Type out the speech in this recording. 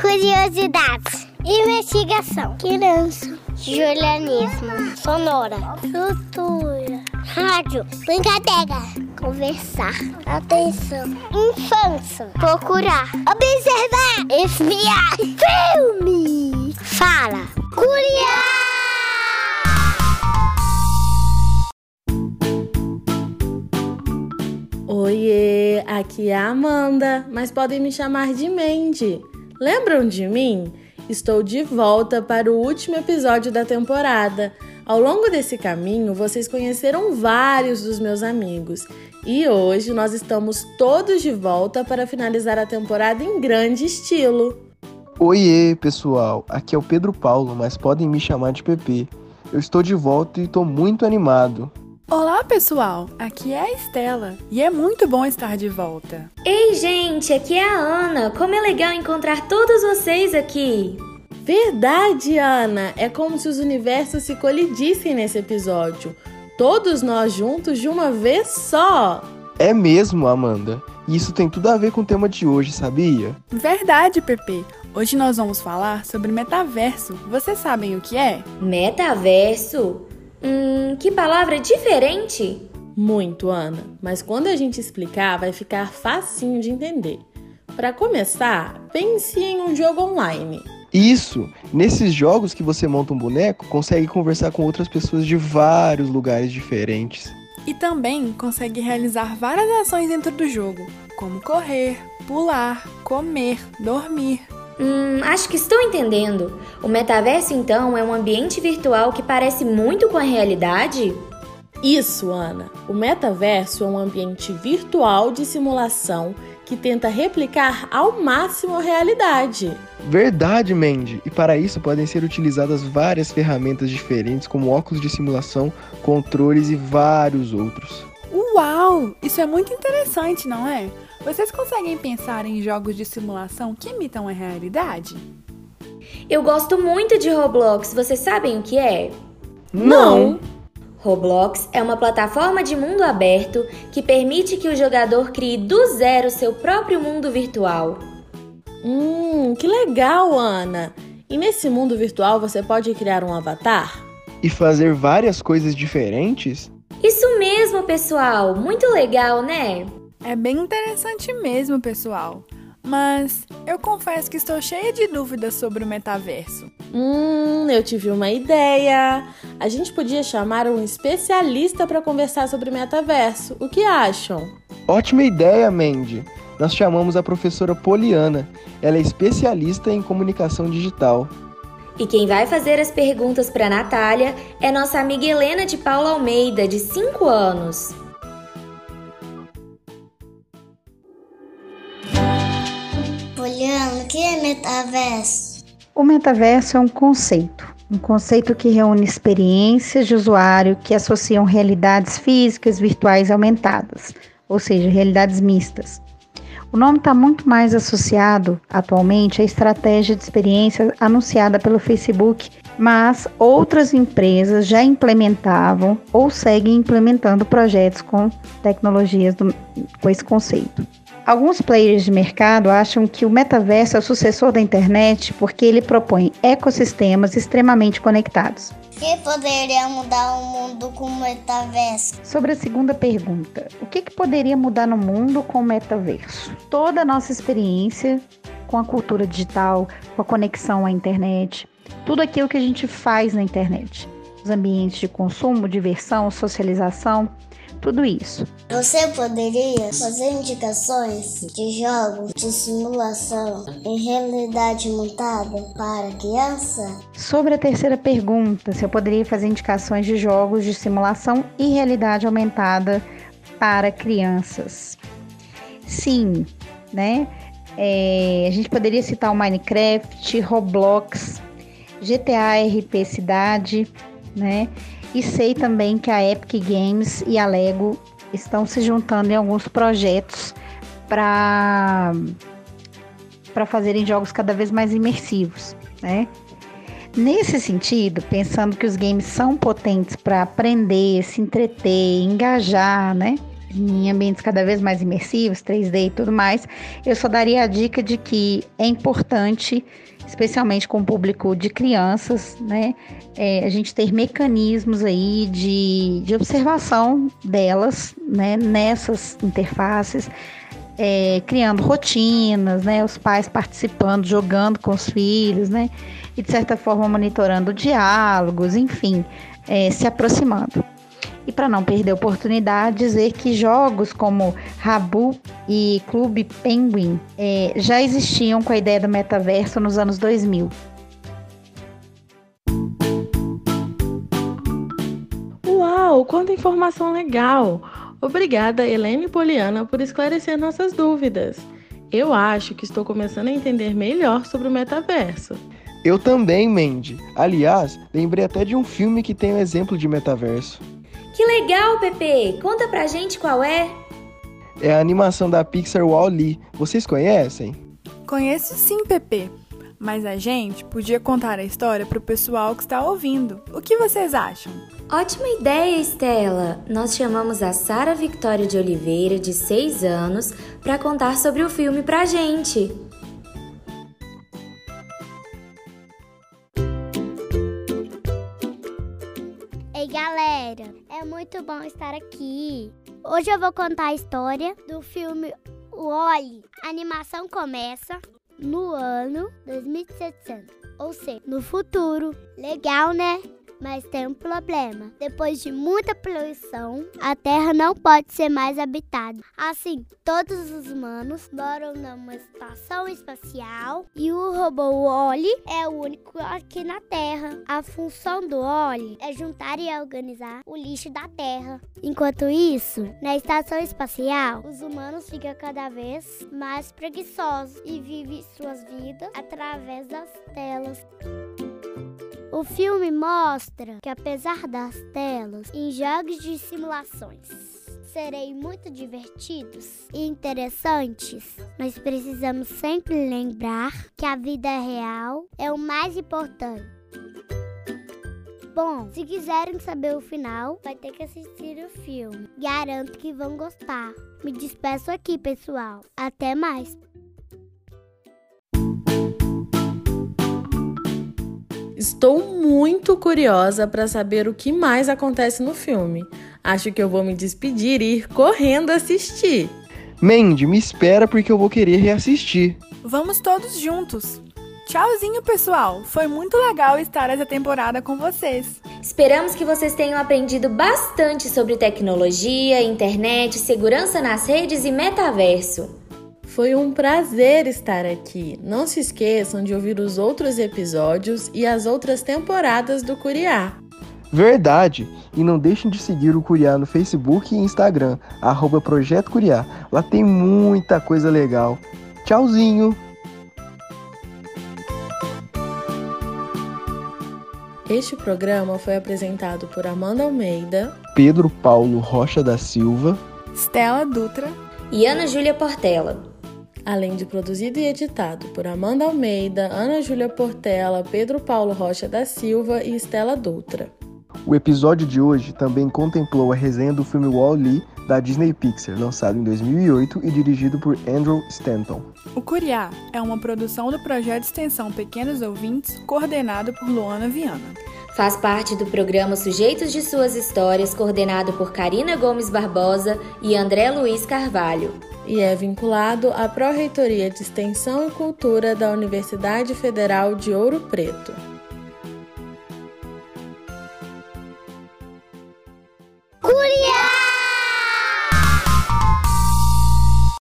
Curiosidades. Investigação. Criança. Julianismo. Sonora. Cultura. Rádio. Brincadeira. Conversar. Atenção. Infância. Procurar. Observar. Espiar. Filme. Fala. Curiar. Oiê, aqui é a Amanda, mas podem me chamar de Mandy. Lembram de mim? Estou de volta para o último episódio da temporada. Ao longo desse caminho, vocês conheceram vários dos meus amigos e hoje nós estamos todos de volta para finalizar a temporada em grande estilo. Oiê, pessoal! Aqui é o Pedro Paulo, mas podem me chamar de PP. Eu estou de volta e estou muito animado. Olá, pessoal! Aqui é a Estela e é muito bom estar de volta. Ei, gente, aqui é a Ana. Como é legal encontrar todos vocês aqui. Verdade, Ana! É como se os universos se colidissem nesse episódio. Todos nós juntos de uma vez só. É mesmo, Amanda. E isso tem tudo a ver com o tema de hoje, sabia? Verdade, Pepe. Hoje nós vamos falar sobre metaverso. Vocês sabem o que é? Metaverso? Hum, que palavra diferente! Muito, Ana, mas quando a gente explicar, vai ficar facinho de entender. Para começar, pense em um jogo online. Isso! Nesses jogos que você monta um boneco, consegue conversar com outras pessoas de vários lugares diferentes. E também consegue realizar várias ações dentro do jogo, como correr, pular, comer, dormir. Hum, acho que estou entendendo. O metaverso, então, é um ambiente virtual que parece muito com a realidade? Isso, Ana. O metaverso é um ambiente virtual de simulação que tenta replicar ao máximo a realidade. Verdade, Mandy. E para isso podem ser utilizadas várias ferramentas diferentes, como óculos de simulação, controles e vários outros. Uau! Isso é muito interessante, não é? Vocês conseguem pensar em jogos de simulação que imitam a realidade? Eu gosto muito de Roblox. Vocês sabem o que é? Não! Roblox é uma plataforma de mundo aberto que permite que o jogador crie do zero seu próprio mundo virtual. Hum, que legal, Ana! E nesse mundo virtual você pode criar um avatar? E fazer várias coisas diferentes? Isso mesmo, pessoal! Muito legal, né? É bem interessante mesmo, pessoal. Mas eu confesso que estou cheia de dúvidas sobre o metaverso. Hum, eu tive uma ideia. A gente podia chamar um especialista para conversar sobre metaverso. O que acham? Ótima ideia, Mandy. Nós chamamos a professora Poliana. Ela é especialista em comunicação digital. E quem vai fazer as perguntas para a Natália é nossa amiga Helena de Paula Almeida, de 5 anos. O que é metaverso? O metaverso é um conceito, um conceito que reúne experiências de usuário que associam realidades físicas virtuais aumentadas, ou seja, realidades mistas. O nome está muito mais associado atualmente à estratégia de experiência anunciada pelo Facebook, mas outras empresas já implementavam ou seguem implementando projetos com tecnologias do, com esse conceito. Alguns players de mercado acham que o metaverso é o sucessor da internet porque ele propõe ecossistemas extremamente conectados. que poderia mudar o mundo com o metaverso? Sobre a segunda pergunta, o que, que poderia mudar no mundo com o metaverso? Toda a nossa experiência com a cultura digital, com a conexão à internet, tudo aquilo que a gente faz na internet, os ambientes de consumo, diversão, socialização, tudo isso. Você poderia fazer indicações de jogos de simulação em realidade montada para criança? Sobre a terceira pergunta, se eu poderia fazer indicações de jogos de simulação e realidade aumentada para crianças. Sim, né? É, a gente poderia citar o Minecraft, Roblox, GTA RP Cidade, né? E sei também que a Epic Games e a Lego estão se juntando em alguns projetos para para fazerem jogos cada vez mais imersivos, né? Nesse sentido, pensando que os games são potentes para aprender, se entreter, engajar, né? Em ambientes cada vez mais imersivos, 3D e tudo mais, eu só daria a dica de que é importante, especialmente com o público de crianças, né, é, a gente ter mecanismos aí de, de observação delas, né, nessas interfaces, é, criando rotinas, né, os pais participando, jogando com os filhos, né, e de certa forma monitorando diálogos, enfim, é, se aproximando. E para não perder a oportunidade, dizer que jogos como Rabu e Clube Penguin é, já existiam com a ideia do metaverso nos anos 2000. Uau, quanta informação legal! Obrigada, Helene Poliana, por esclarecer nossas dúvidas. Eu acho que estou começando a entender melhor sobre o metaverso. Eu também, Mandy. Aliás, lembrei até de um filme que tem um exemplo de metaverso. Que legal, Pepe! Conta pra gente qual é. É a animação da Pixar Wall-E. Vocês conhecem? Conheço sim, Pepe. Mas a gente podia contar a história pro pessoal que está ouvindo. O que vocês acham? Ótima ideia, Estela! Nós chamamos a Sara Victoria de Oliveira, de 6 anos, para contar sobre o filme pra gente. Ei, galera! É muito bom estar aqui. Hoje eu vou contar a história do filme Wall-E. A animação começa no ano 2700, ou seja, no futuro. Legal, né? Mas tem um problema. Depois de muita poluição, a Terra não pode ser mais habitada. Assim, todos os humanos moram numa estação espacial e o robô Wally é o único aqui na Terra. A função do Wally é juntar e organizar o lixo da Terra. Enquanto isso, na estação espacial, os humanos ficam cada vez mais preguiçosos e vivem suas vidas através das telas. O filme mostra que, apesar das telas, em jogos de simulações serem muito divertidos e interessantes, nós precisamos sempre lembrar que a vida real é o mais importante. Bom, se quiserem saber o final, vai ter que assistir o filme. Garanto que vão gostar. Me despeço aqui, pessoal. Até mais. Estou muito curiosa para saber o que mais acontece no filme. Acho que eu vou me despedir e ir correndo assistir. Mandy, me espera porque eu vou querer reassistir. Vamos todos juntos. Tchauzinho, pessoal! Foi muito legal estar essa temporada com vocês. Esperamos que vocês tenham aprendido bastante sobre tecnologia, internet, segurança nas redes e metaverso. Foi um prazer estar aqui. Não se esqueçam de ouvir os outros episódios e as outras temporadas do Curiá. Verdade! E não deixem de seguir o Curiá no Facebook e Instagram, arroba Projeto Curiá. Lá tem muita coisa legal. Tchauzinho! Este programa foi apresentado por Amanda Almeida, Pedro Paulo Rocha da Silva, Stella Dutra e Ana Júlia Portela. Além de produzido e editado por Amanda Almeida, Ana Júlia Portela, Pedro Paulo Rocha da Silva e Estela Dutra. O episódio de hoje também contemplou a resenha do filme Wall-E da Disney Pixar, lançado em 2008 e dirigido por Andrew Stanton. O Curiá é uma produção do projeto de extensão Pequenos Ouvintes, coordenado por Luana Viana. Faz parte do programa Sujeitos de Suas Histórias, coordenado por Karina Gomes Barbosa e André Luiz Carvalho. E é vinculado à Pró-Reitoria de Extensão e Cultura da Universidade Federal de Ouro Preto.